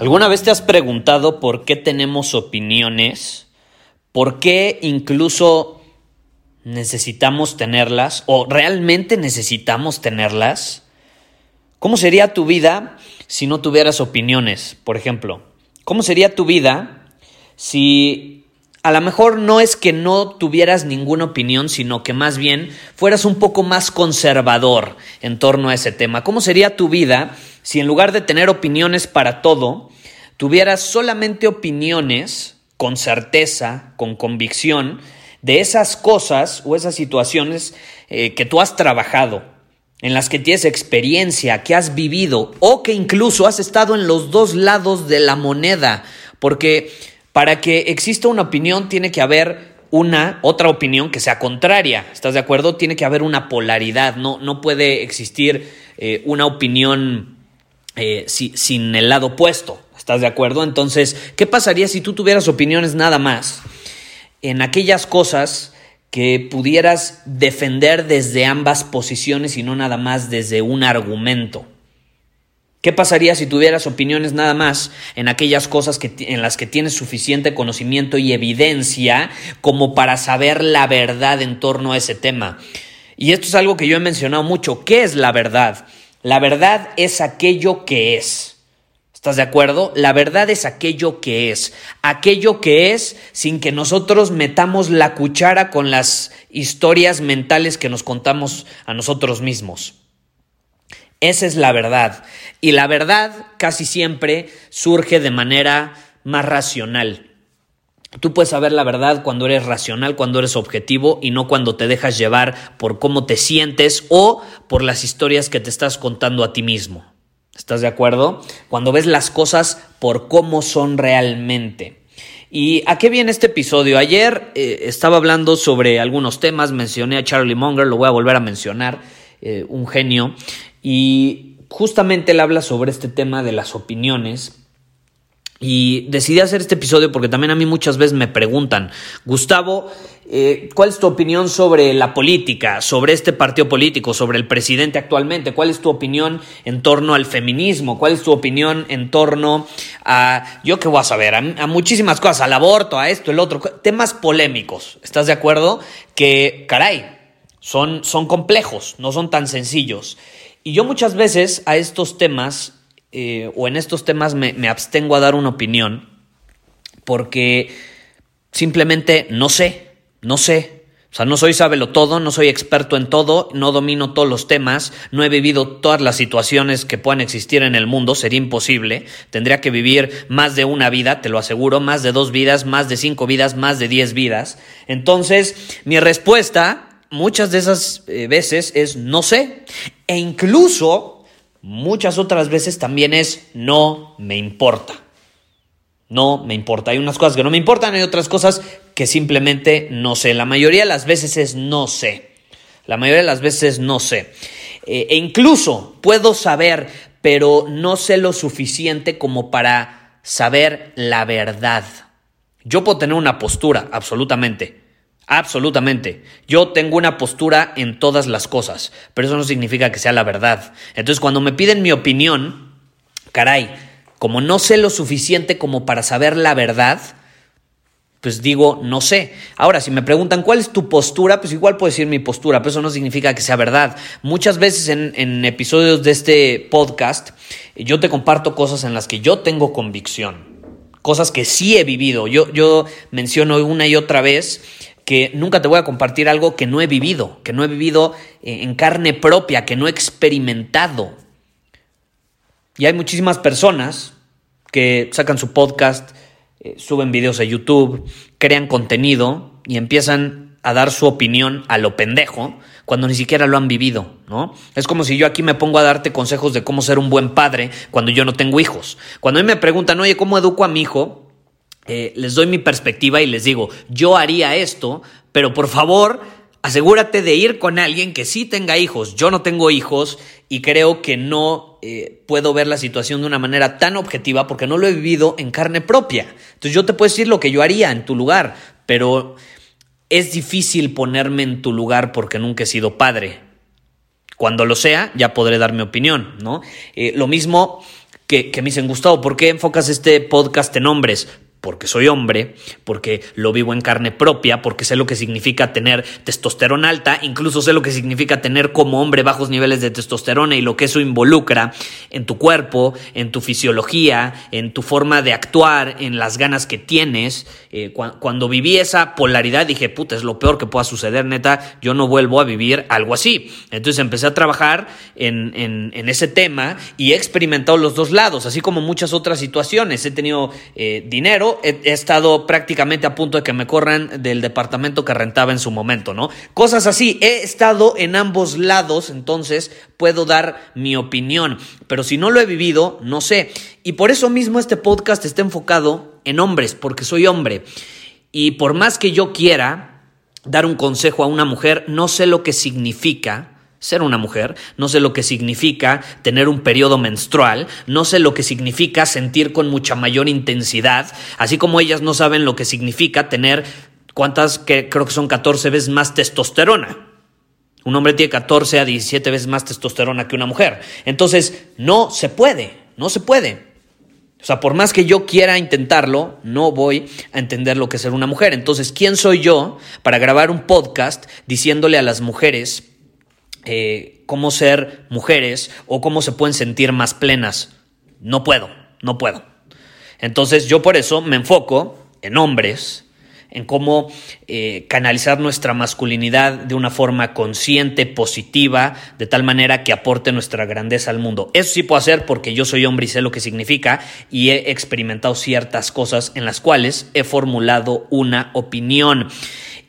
¿Alguna vez te has preguntado por qué tenemos opiniones? ¿Por qué incluso necesitamos tenerlas? ¿O realmente necesitamos tenerlas? ¿Cómo sería tu vida si no tuvieras opiniones, por ejemplo? ¿Cómo sería tu vida si a lo mejor no es que no tuvieras ninguna opinión, sino que más bien fueras un poco más conservador en torno a ese tema? ¿Cómo sería tu vida si en lugar de tener opiniones para todo, tuvieras solamente opiniones con certeza, con convicción, de esas cosas o esas situaciones eh, que tú has trabajado, en las que tienes experiencia, que has vivido o que incluso has estado en los dos lados de la moneda, porque para que exista una opinión tiene que haber una otra opinión que sea contraria. ¿Estás de acuerdo? Tiene que haber una polaridad. No, no puede existir eh, una opinión eh, sin el lado opuesto. ¿Estás de acuerdo? Entonces, ¿qué pasaría si tú tuvieras opiniones nada más en aquellas cosas que pudieras defender desde ambas posiciones y no nada más desde un argumento? ¿Qué pasaría si tuvieras opiniones nada más en aquellas cosas que, en las que tienes suficiente conocimiento y evidencia como para saber la verdad en torno a ese tema? Y esto es algo que yo he mencionado mucho. ¿Qué es la verdad? La verdad es aquello que es. ¿Estás de acuerdo? La verdad es aquello que es. Aquello que es sin que nosotros metamos la cuchara con las historias mentales que nos contamos a nosotros mismos. Esa es la verdad. Y la verdad casi siempre surge de manera más racional. Tú puedes saber la verdad cuando eres racional, cuando eres objetivo y no cuando te dejas llevar por cómo te sientes o por las historias que te estás contando a ti mismo. ¿Estás de acuerdo? Cuando ves las cosas por cómo son realmente. ¿Y a qué viene este episodio? Ayer eh, estaba hablando sobre algunos temas, mencioné a Charlie Munger, lo voy a volver a mencionar, eh, un genio, y justamente él habla sobre este tema de las opiniones. Y decidí hacer este episodio porque también a mí muchas veces me preguntan, Gustavo, eh, ¿cuál es tu opinión sobre la política, sobre este partido político, sobre el presidente actualmente? ¿Cuál es tu opinión en torno al feminismo? ¿Cuál es tu opinión en torno a, yo qué voy a saber, a, muchísimas cosas, al aborto, a esto, el otro, temas polémicos? ¿Estás de acuerdo? Que, caray, son, son complejos, no son tan sencillos. Y yo muchas veces a estos temas, eh, o en estos temas me, me abstengo a dar una opinión, porque simplemente no sé, no sé. O sea, no soy sábelo todo, no soy experto en todo, no domino todos los temas, no he vivido todas las situaciones que puedan existir en el mundo, sería imposible. Tendría que vivir más de una vida, te lo aseguro, más de dos vidas, más de cinco vidas, más de diez vidas. Entonces, mi respuesta muchas de esas eh, veces es no sé. E incluso muchas otras veces también es no me importa. No me importa. Hay unas cosas que no me importan, hay otras cosas que simplemente no sé. La mayoría de las veces es no sé. La mayoría de las veces no sé. Eh, e incluso puedo saber, pero no sé lo suficiente como para saber la verdad. Yo puedo tener una postura, absolutamente. Absolutamente. Yo tengo una postura en todas las cosas, pero eso no significa que sea la verdad. Entonces, cuando me piden mi opinión, caray, como no sé lo suficiente como para saber la verdad, pues digo, no sé. Ahora, si me preguntan cuál es tu postura, pues igual puedo decir mi postura, pero eso no significa que sea verdad. Muchas veces en, episodios de este podcast, yo te comparto cosas en las que yo tengo convicción cosas que sí he vivido. Yo, yo menciono una y otra vez que nunca te voy a compartir algo que no he vivido, que no he vivido eh, en carne propia, que no he experimentado. Y hay muchísimas personas que sacan su podcast, eh, suben videos a YouTube, crean contenido y empiezan a dar su opinión a lo pendejo cuando ni siquiera lo han vivido, ¿no? Es como si yo aquí me pongo a darte consejos de cómo ser un buen padre cuando yo no tengo hijos. Cuando a mí me preguntan, oye, ¿cómo educo a mi hijo? Eh, les doy mi perspectiva y les digo, yo haría esto, pero por favor, asegúrate de ir con alguien que sí tenga hijos. Yo no tengo hijos y creo que no eh, puedo ver la situación de una manera tan objetiva porque no lo he vivido en carne propia. Entonces yo te puedo decir lo que yo haría en tu lugar, pero es difícil ponerme en tu lugar porque nunca he sido padre. Cuando lo sea, ya podré dar mi opinión, ¿no? Eh, lo mismo que, me dicen, Gustavo, ¿por qué enfocas este podcast en hombres? Porque soy hombre, porque lo vivo en carne propia, porque sé lo que significa tener testosterona alta, incluso sé lo que significa tener como hombre bajos niveles de testosterona y lo que eso involucra en tu cuerpo, en tu fisiología, en tu forma de actuar, en las ganas que tienes. Eh, cuando viví esa polaridad dije, puta, es lo peor que pueda suceder, neta, yo no vuelvo a vivir algo así. Entonces empecé a trabajar en, ese tema y he experimentado los dos lados, así como muchas otras situaciones. He tenido eh, dinero, he, estado prácticamente a punto de que me corran del departamento que rentaba en su momento, ¿no? Cosas así, he estado en ambos lados, entonces puedo dar mi opinión, pero si no lo he vivido, no sé. Y por eso mismo este podcast está enfocado en hombres, porque soy hombre. Y por más que yo quiera dar un consejo a una mujer, no sé lo que significa ser una mujer, no sé lo que significa tener un periodo menstrual, no sé lo que significa sentir con mucha mayor intensidad, así como ellas no saben lo que significa tener cuántas, que creo que son 14 veces más testosterona. Un hombre tiene 14 a 17 veces más testosterona que una mujer. Entonces, no se puede, no se puede. O sea, por más que yo quiera intentarlo, no voy a entender lo que es ser una mujer. Entonces, ¿quién soy yo para grabar un podcast diciéndole a las mujeres eh, cómo ser mujeres o cómo se pueden sentir más plenas. No puedo, no puedo. Entonces yo por eso me enfoco en hombres, en cómo eh, canalizar nuestra masculinidad de una forma consciente, positiva, de tal manera que aporte nuestra grandeza al mundo. Eso sí puedo hacer porque yo soy hombre y sé lo que significa y he experimentado ciertas cosas en las cuales he formulado una opinión.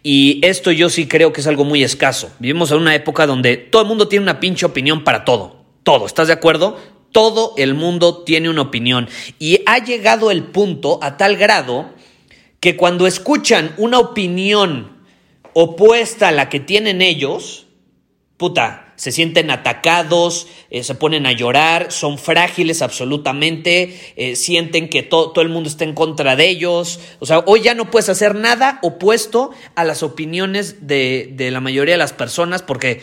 Y esto yo sí creo que es algo muy escaso. Vivimos en una época donde todo el mundo tiene una pinche opinión para todo. Todo, ¿estás de acuerdo? Todo el mundo tiene una opinión. Y ha llegado el punto a tal grado que cuando escuchan una opinión opuesta a la que tienen ellos, puta, se sienten atacados, eh, se ponen a llorar, son frágiles absolutamente, eh, sienten que todo el mundo está en contra de ellos. O sea, hoy ya no puedes hacer nada opuesto a las opiniones de, de la mayoría de las personas porque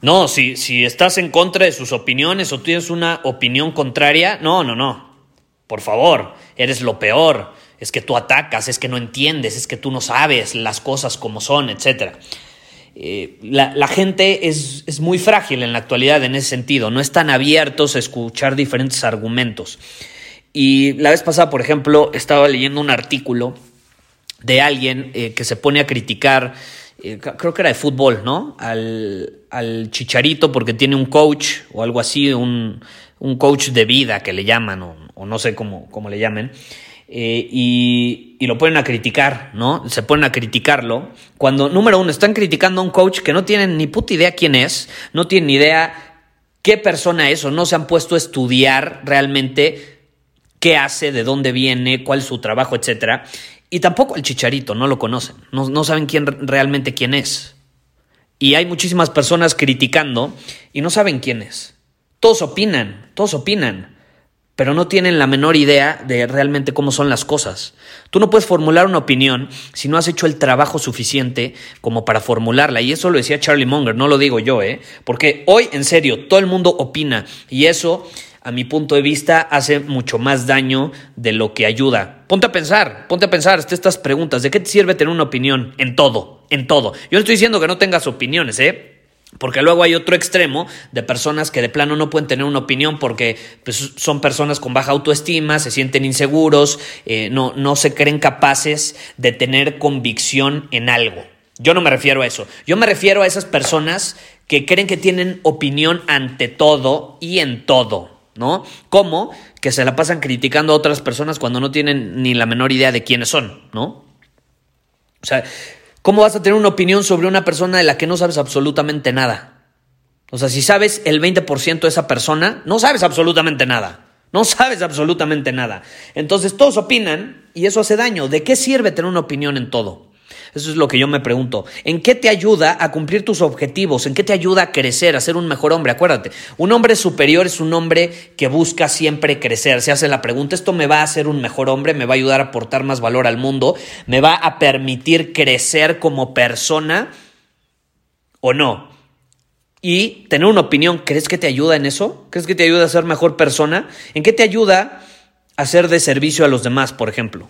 no, si, si estás en contra de sus opiniones o tienes una opinión contraria, no, no, no. Por favor, eres lo peor. Es que tú atacas, es que no entiendes, es que tú no sabes las cosas como son, etcétera. Eh, la, gente es, es, muy frágil en la actualidad en ese sentido, no están abiertos a escuchar diferentes argumentos. Y la vez pasada, por ejemplo, estaba leyendo un artículo de alguien eh, que se pone a criticar, eh, creo que era de fútbol, ¿no? Al, al, chicharito porque tiene un coach o algo así, un, un coach de vida que le llaman, o, o no sé cómo, cómo le llamen. Eh, y, lo ponen a criticar, ¿no? Se ponen a criticarlo. Cuando, número uno, están criticando a un coach que no tienen ni puta idea quién es, no tienen ni idea qué persona es o no se han puesto a estudiar realmente qué hace, de dónde viene, cuál es su trabajo, etc. Y tampoco el chicharito, no lo conocen, no, no saben quién realmente quién es. Y hay muchísimas personas criticando y no saben quién es. Todos opinan, todos opinan pero no tienen la menor idea de realmente cómo son las cosas. Tú no puedes formular una opinión si no has hecho el trabajo suficiente como para formularla. Y eso lo decía Charlie Munger, no lo digo yo, ¿eh? Porque hoy, en serio, todo el mundo opina. Y eso, a mi punto de vista, hace mucho más daño de lo que ayuda. Ponte a pensar, ponte a pensar estas preguntas. ¿De qué te sirve tener una opinión? En todo, en todo. Yo no estoy diciendo que no tengas opiniones, ¿eh? Porque luego hay otro extremo de personas que de plano no pueden tener una opinión porque pues, son personas con baja autoestima, se sienten inseguros, eh, no, no se creen capaces de tener convicción en algo. Yo no me refiero a eso. Yo me refiero a esas personas que creen que tienen opinión ante todo y en todo, ¿no? Como que se la pasan criticando a otras personas cuando no tienen ni la menor idea de quiénes son, ¿no? O sea, ¿cómo vas a tener una opinión sobre una persona de la que no sabes absolutamente nada? O sea, si sabes el 20% de esa persona, no sabes absolutamente nada. No sabes absolutamente nada. Entonces todos opinan y eso hace daño. ¿De qué sirve tener una opinión en todo? Eso es lo que yo me pregunto. ¿En qué te ayuda a cumplir tus objetivos? ¿En qué te ayuda a crecer, a ser un mejor hombre? Acuérdate, un hombre superior es un hombre que busca siempre crecer. Se hace la pregunta, ¿esto me va a hacer un mejor hombre? ¿Me va a ayudar a aportar más valor al mundo? ¿Me va a permitir crecer como persona o no? Y tener una opinión, ¿crees que te ayuda en eso? ¿Crees que te ayuda a ser mejor persona? ¿En qué te ayuda a ser de servicio a los demás, por ejemplo?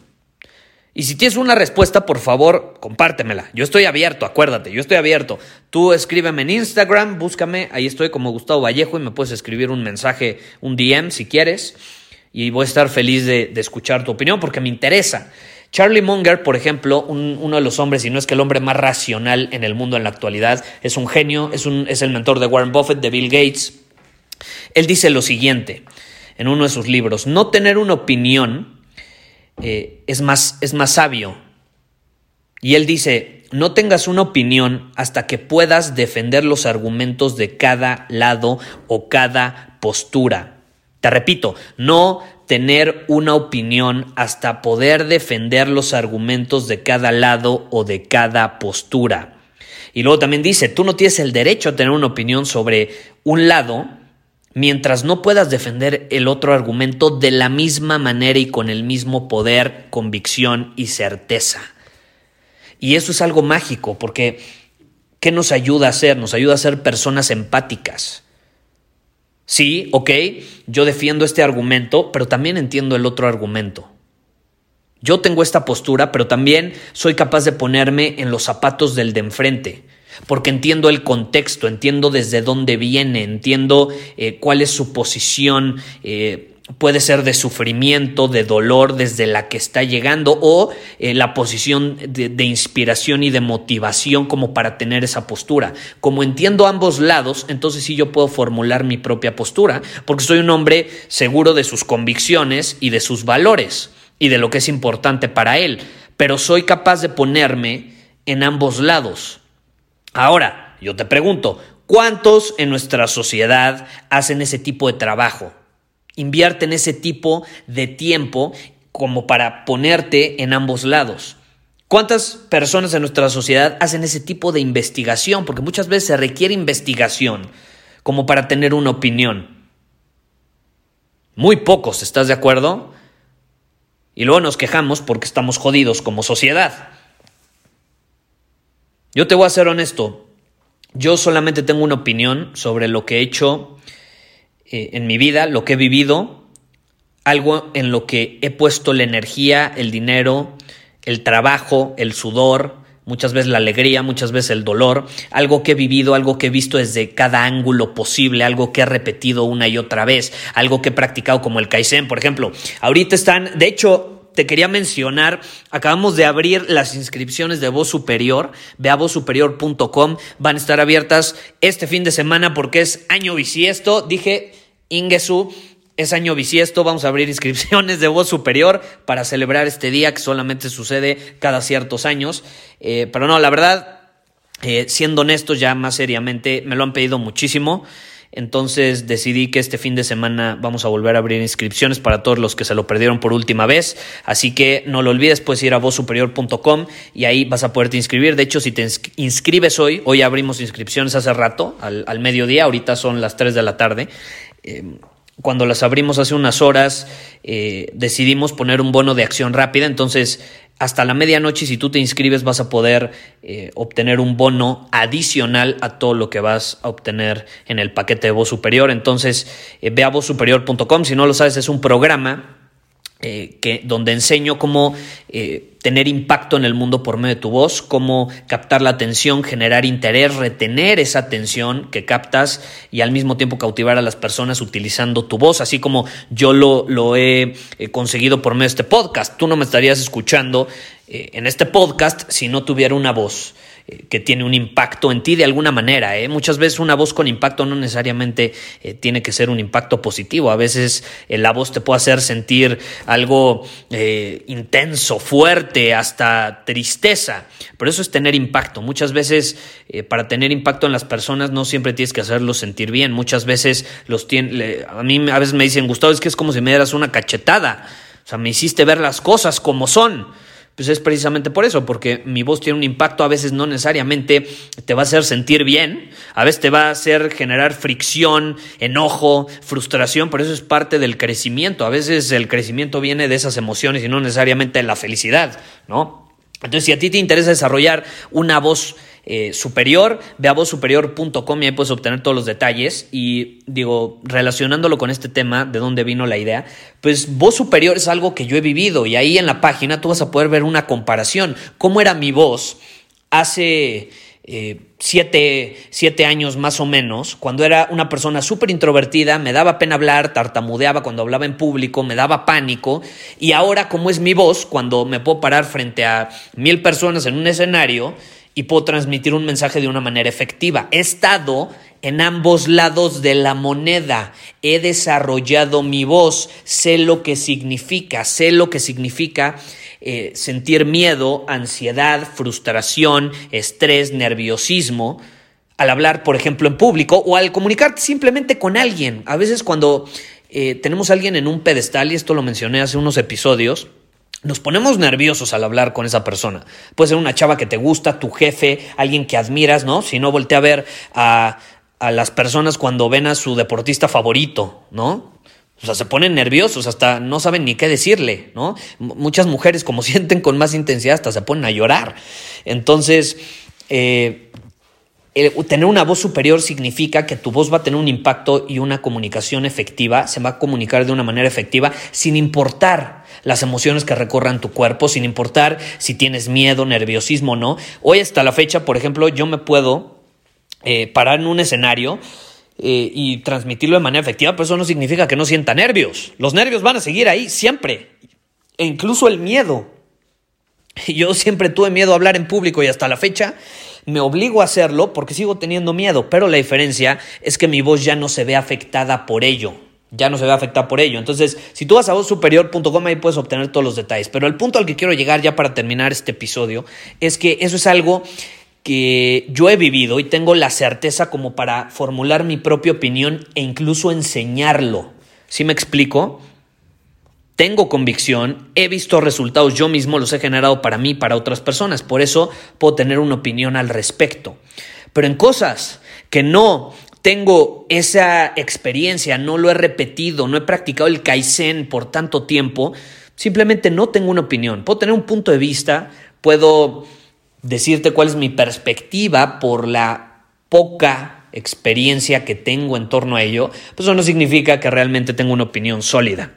Y si tienes una respuesta, por favor, compártemela. Yo estoy abierto, acuérdate, yo estoy abierto. Tú escríbeme en Instagram, búscame, ahí estoy como Gustavo Vallejo y me puedes escribir un mensaje, un DM si quieres. Y voy a estar feliz de, escuchar tu opinión porque me interesa. Charlie Munger, por ejemplo, uno de los hombres, y no es que el hombre más racional en el mundo en la actualidad, es un genio, es, el mentor de Warren Buffett, de Bill Gates. Él dice lo siguiente en uno de sus libros, no tener una opinión eh, es, más, es más sabio. Y él dice, no tengas una opinión hasta que puedas defender los argumentos de cada lado o cada postura. Te repito, no tener una opinión hasta poder defender los argumentos de cada lado o de cada postura. Y luego también dice, tú no tienes el derecho a tener una opinión sobre un lado mientras no puedas defender el otro argumento de la misma manera y con el mismo poder, convicción y certeza. Y eso es algo mágico, porque ¿qué nos ayuda a ser? Nos ayuda a ser personas empáticas. Sí, ok, yo defiendo este argumento, pero también entiendo el otro argumento. Yo tengo esta postura, pero también soy capaz de ponerme en los zapatos del de enfrente porque entiendo el contexto, entiendo desde dónde viene, entiendo eh, cuál es su posición. Eh, puede ser de sufrimiento, de dolor desde la que está llegando o eh, la posición de, de, inspiración y de motivación como para tener esa postura. Como entiendo ambos lados, entonces sí yo puedo formular mi propia postura porque soy un hombre seguro de sus convicciones y de sus valores y de lo que es importante para él, pero soy capaz de ponerme en ambos lados. Ahora, yo te pregunto, ¿cuántos en nuestra sociedad hacen ese tipo de trabajo? Invierten ese tipo de tiempo como para ponerte en ambos lados. ¿Cuántas personas en nuestra sociedad hacen ese tipo de investigación? Porque muchas veces se requiere investigación como para tener una opinión. Muy pocos, ¿estás de acuerdo? Y luego nos quejamos porque estamos jodidos como sociedad. Yo te voy a ser honesto, yo solamente tengo una opinión sobre lo que he hecho eh, en mi vida, lo que he vivido, algo en lo que he puesto la energía, el dinero, el trabajo, el sudor, muchas veces la alegría, muchas veces el dolor, algo que he vivido, algo que he visto desde cada ángulo posible, algo que he repetido una y otra vez, algo que he practicado como el Kaizen, por ejemplo. Ahorita están, de hecho, te quería mencionar, acabamos de abrir las inscripciones de Voz Superior, ve vozsuperior.com, van a estar abiertas este fin de semana porque es año bisiesto, dije, Ingesu, es año bisiesto, vamos a abrir inscripciones de Voz Superior para celebrar este día que solamente sucede cada ciertos años, eh, pero no, la verdad, eh, siendo honestos ya más seriamente, me lo han pedido muchísimo. Entonces decidí que este fin de semana vamos a volver a abrir inscripciones para todos los que se lo perdieron por última vez. Así que no lo olvides, puedes ir a vozsuperior.com y ahí vas a poderte inscribir. De hecho, si te inscribes hoy, hoy abrimos inscripciones hace rato, al, mediodía, ahorita son las 3 de la tarde. Eh, cuando las abrimos hace unas horas, eh, decidimos poner un bono de acción rápida. Entonces, hasta la medianoche, si tú te inscribes, vas a poder eh, obtener un bono adicional a todo lo que vas a obtener en el paquete de voz superior. Entonces, eh, ve a vozsuperior.com. Si no lo sabes, es un programa eh, que, donde enseño cómo eh, tener impacto en el mundo por medio de tu voz, cómo captar la atención, generar interés, retener esa atención que captas y al mismo tiempo cautivar a las personas utilizando tu voz, así como yo lo, he eh, conseguido por medio de este podcast. Tú no me estarías escuchando en este podcast si no tuviera una voz. Eh, que tiene un impacto en ti de alguna manera. ¿eh? Muchas veces una voz con impacto no necesariamente eh, tiene que ser un impacto positivo. A veces la voz te puede hacer sentir algo intenso, fuerte, hasta tristeza. Pero eso es tener impacto. Muchas veces para tener impacto en las personas no siempre tienes que hacerlos sentir bien. Muchas veces los a mí a veces me dicen, Gustavo, es que es como si me dieras una cachetada. O sea, me hiciste ver las cosas como son pues es precisamente por eso, porque mi voz tiene un impacto, a veces no necesariamente te va a hacer sentir bien, a veces te va a hacer generar fricción, enojo, frustración, por eso es parte del crecimiento, a veces el crecimiento viene de esas emociones y no necesariamente de la felicidad, ¿no? Entonces, si a ti te interesa desarrollar una voz eh, superior, ve a vozsuperior.com y ahí puedes obtener todos los detalles. Y digo, relacionándolo con este tema, de dónde vino la idea, pues voz superior es algo que yo he vivido y ahí en la página tú vas a poder ver una comparación. ¿Cómo era mi voz hace... Eh, siete, siete, años más o menos, cuando era una persona súper introvertida, me daba pena hablar, tartamudeaba cuando hablaba en público, me daba pánico, y ahora como es mi voz, cuando me puedo parar frente a mil personas en un escenario, y puedo transmitir un mensaje de una manera efectiva. He estado en ambos lados de la moneda, he desarrollado mi voz, sé lo que significa, sé lo que significa eh, sentir miedo, ansiedad, frustración, estrés, nerviosismo al hablar, por ejemplo, en público o al comunicarte simplemente con alguien. A veces cuando eh, tenemos a alguien en un pedestal, y esto lo mencioné hace unos episodios, nos ponemos nerviosos al hablar con esa persona. Puede ser una chava que te gusta, tu jefe, alguien que admiras, ¿no? Si no, voltea a ver a, a las personas cuando ven a su deportista favorito, ¿no? O sea, se ponen nerviosos, hasta no saben ni qué decirle, ¿no? muchas mujeres, como sienten con más intensidad, hasta se ponen a llorar. Entonces, eh, tener una voz superior significa que tu voz va a tener un impacto y una comunicación efectiva, se va a comunicar de una manera efectiva sin importar las emociones que recorran tu cuerpo, sin importar si tienes miedo, nerviosismo o no. Hoy hasta la fecha, por ejemplo, yo me puedo eh, parar en un escenario eh, y transmitirlo de manera efectiva, pero eso no significa que no sienta nervios. Los nervios van a seguir ahí siempre, e incluso el miedo. Yo siempre tuve miedo a hablar en público y hasta la fecha me obligo a hacerlo porque sigo teniendo miedo, pero la diferencia es que mi voz ya no se ve afectada por ello. Ya no se ve afectada por ello. Entonces, si tú vas a vozsuperior.com ahí puedes obtener todos los detalles. Pero el punto al que quiero llegar ya para terminar este episodio es que eso es algo que yo he vivido y tengo la certeza como para formular mi propia opinión e incluso enseñarlo. ¿Sí me explico? tengo convicción, he visto resultados, yo mismo los he generado para mí para otras personas, por eso puedo tener una opinión al respecto. Pero en cosas que no tengo esa experiencia, no lo he repetido, no he practicado el Kaizen por tanto tiempo, simplemente no tengo una opinión. Puedo tener un punto de vista, puedo decirte cuál es mi perspectiva por la poca experiencia que tengo en torno a ello, pues eso no significa que realmente tengo una opinión sólida.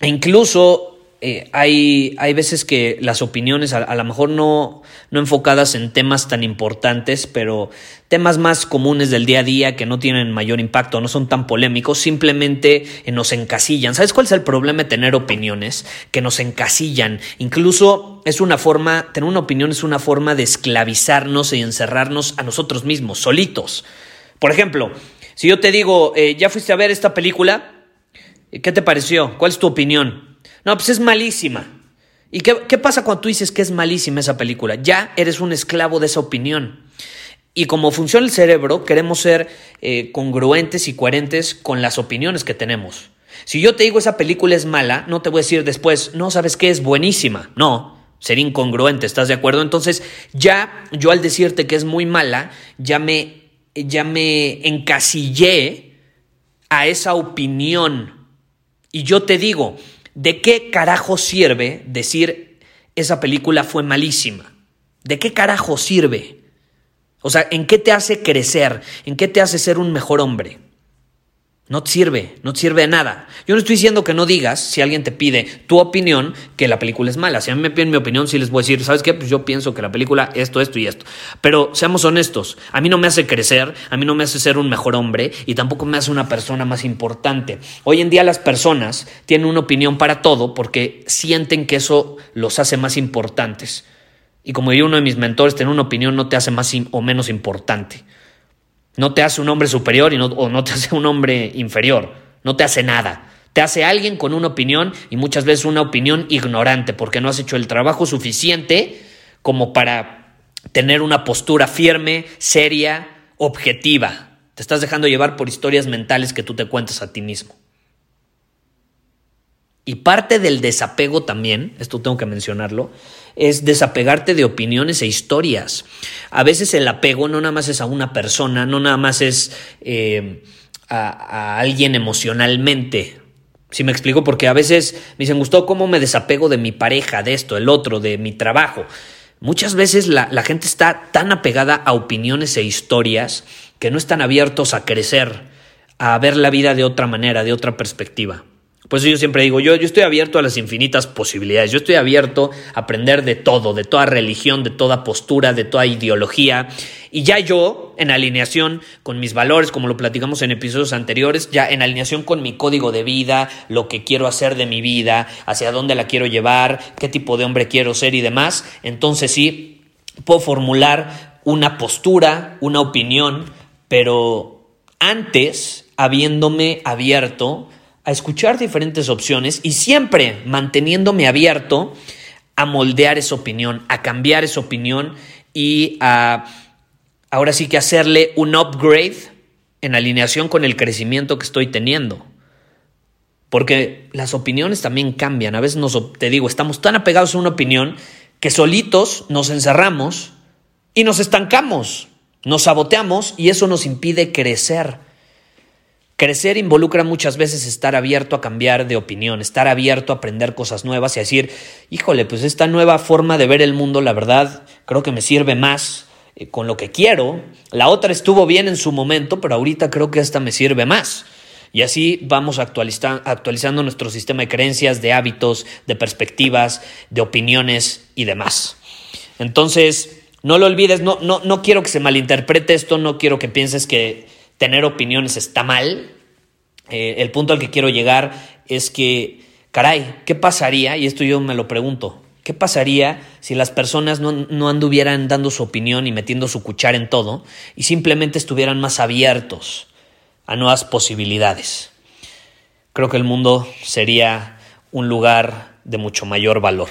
E incluso eh, hay, hay, veces que las opiniones, a, lo mejor no, no, enfocadas en temas tan importantes, pero temas más comunes del día a día que no tienen mayor impacto, no son tan polémicos, simplemente eh, nos encasillan. ¿Sabes cuál es el problema de tener opiniones? Que nos encasillan. Incluso es una forma, tener una opinión es una forma de esclavizarnos y encerrarnos a nosotros mismos, solitos. Por ejemplo, si yo te digo, eh, ¿ya fuiste a ver esta película? ¿Qué te pareció? ¿Cuál es tu opinión? No, pues es malísima. ¿Y qué, pasa cuando tú dices que es malísima esa película? Ya eres un esclavo de esa opinión. Y como funciona el cerebro, queremos ser eh, congruentes y coherentes con las opiniones que tenemos. Si yo te digo esa película es mala, no te voy a decir después, no, sabes qué es buenísima. No, sería incongruente, ¿estás de acuerdo? Entonces, ya yo al decirte que es muy mala, ya me, ya me encasillé a esa opinión y yo te digo, ¿de qué carajo sirve decir esa película fue malísima? ¿De qué carajo sirve? O sea, ¿en qué te hace crecer? ¿En qué te hace ser un mejor hombre? No te sirve, no te sirve de nada. Yo no estoy diciendo que no digas, si alguien te pide tu opinión, que la película es mala. Si a mí me piden mi opinión, sí les voy a decir, ¿sabes qué? Pues yo pienso que la película esto, esto y esto. Pero seamos honestos, a mí no me hace crecer, a mí no me hace ser un mejor hombre y tampoco me hace una persona más importante. Hoy en día las personas tienen una opinión para todo porque sienten que eso los hace más importantes. Y como diría uno de mis mentores, tener una opinión no te hace más o menos importante. No te hace un hombre superior y no, o no te hace un hombre inferior. No te hace nada. Te hace alguien con una opinión y muchas veces una opinión ignorante porque no has hecho el trabajo suficiente como para tener una postura firme, seria, objetiva. Te estás dejando llevar por historias mentales que tú te cuentas a ti mismo. Y parte del desapego también, esto tengo que mencionarlo, es desapegarte de opiniones e historias. A veces el apego no nada más es a una persona, no nada más es eh, a, alguien emocionalmente. Si me explico, porque a veces me dicen, Gustavo, ¿cómo me desapego de mi pareja, de esto, el otro, de mi trabajo? Muchas veces la, la gente está tan apegada a opiniones e historias que no están abiertos a crecer, a ver la vida de otra manera, de otra perspectiva. Pues yo siempre digo, yo, yo estoy abierto a las infinitas posibilidades, yo estoy abierto a aprender de todo, de toda religión, de toda postura, de toda ideología. Y ya yo, en alineación con mis valores, como lo platicamos en episodios anteriores, ya en alineación con mi código de vida, lo que quiero hacer de mi vida, hacia dónde la quiero llevar, qué tipo de hombre quiero ser y demás, entonces sí, puedo formular una postura, una opinión, pero antes, habiéndome abierto, a escuchar diferentes opciones y siempre manteniéndome abierto a moldear esa opinión, a cambiar esa opinión y a ahora sí que hacerle un upgrade en alineación con el crecimiento que estoy teniendo. Porque las opiniones también cambian. A veces nos, te digo, estamos tan apegados a una opinión que solitos nos encerramos y nos estancamos, nos saboteamos y eso nos impide crecer. Crecer involucra muchas veces estar abierto a cambiar de opinión, estar abierto a aprender cosas nuevas y a decir, híjole, pues esta nueva forma de ver el mundo, la verdad, creo que me sirve más eh, con lo que quiero. La otra estuvo bien en su momento, pero ahorita creo que esta me sirve más. Y así vamos actualizando nuestro sistema de creencias, de hábitos, de perspectivas, de opiniones y demás. Entonces, no lo olvides, no, no, no quiero que se malinterprete esto, no quiero que pienses que tener opiniones está mal. Eh, el punto al que quiero llegar es que, caray, ¿qué pasaría? Y esto yo me lo pregunto. ¿Qué pasaría si las personas no, no anduvieran dando su opinión y metiendo su cuchara en todo y simplemente estuvieran más abiertos a nuevas posibilidades? Creo que el mundo sería un lugar de mucho mayor valor.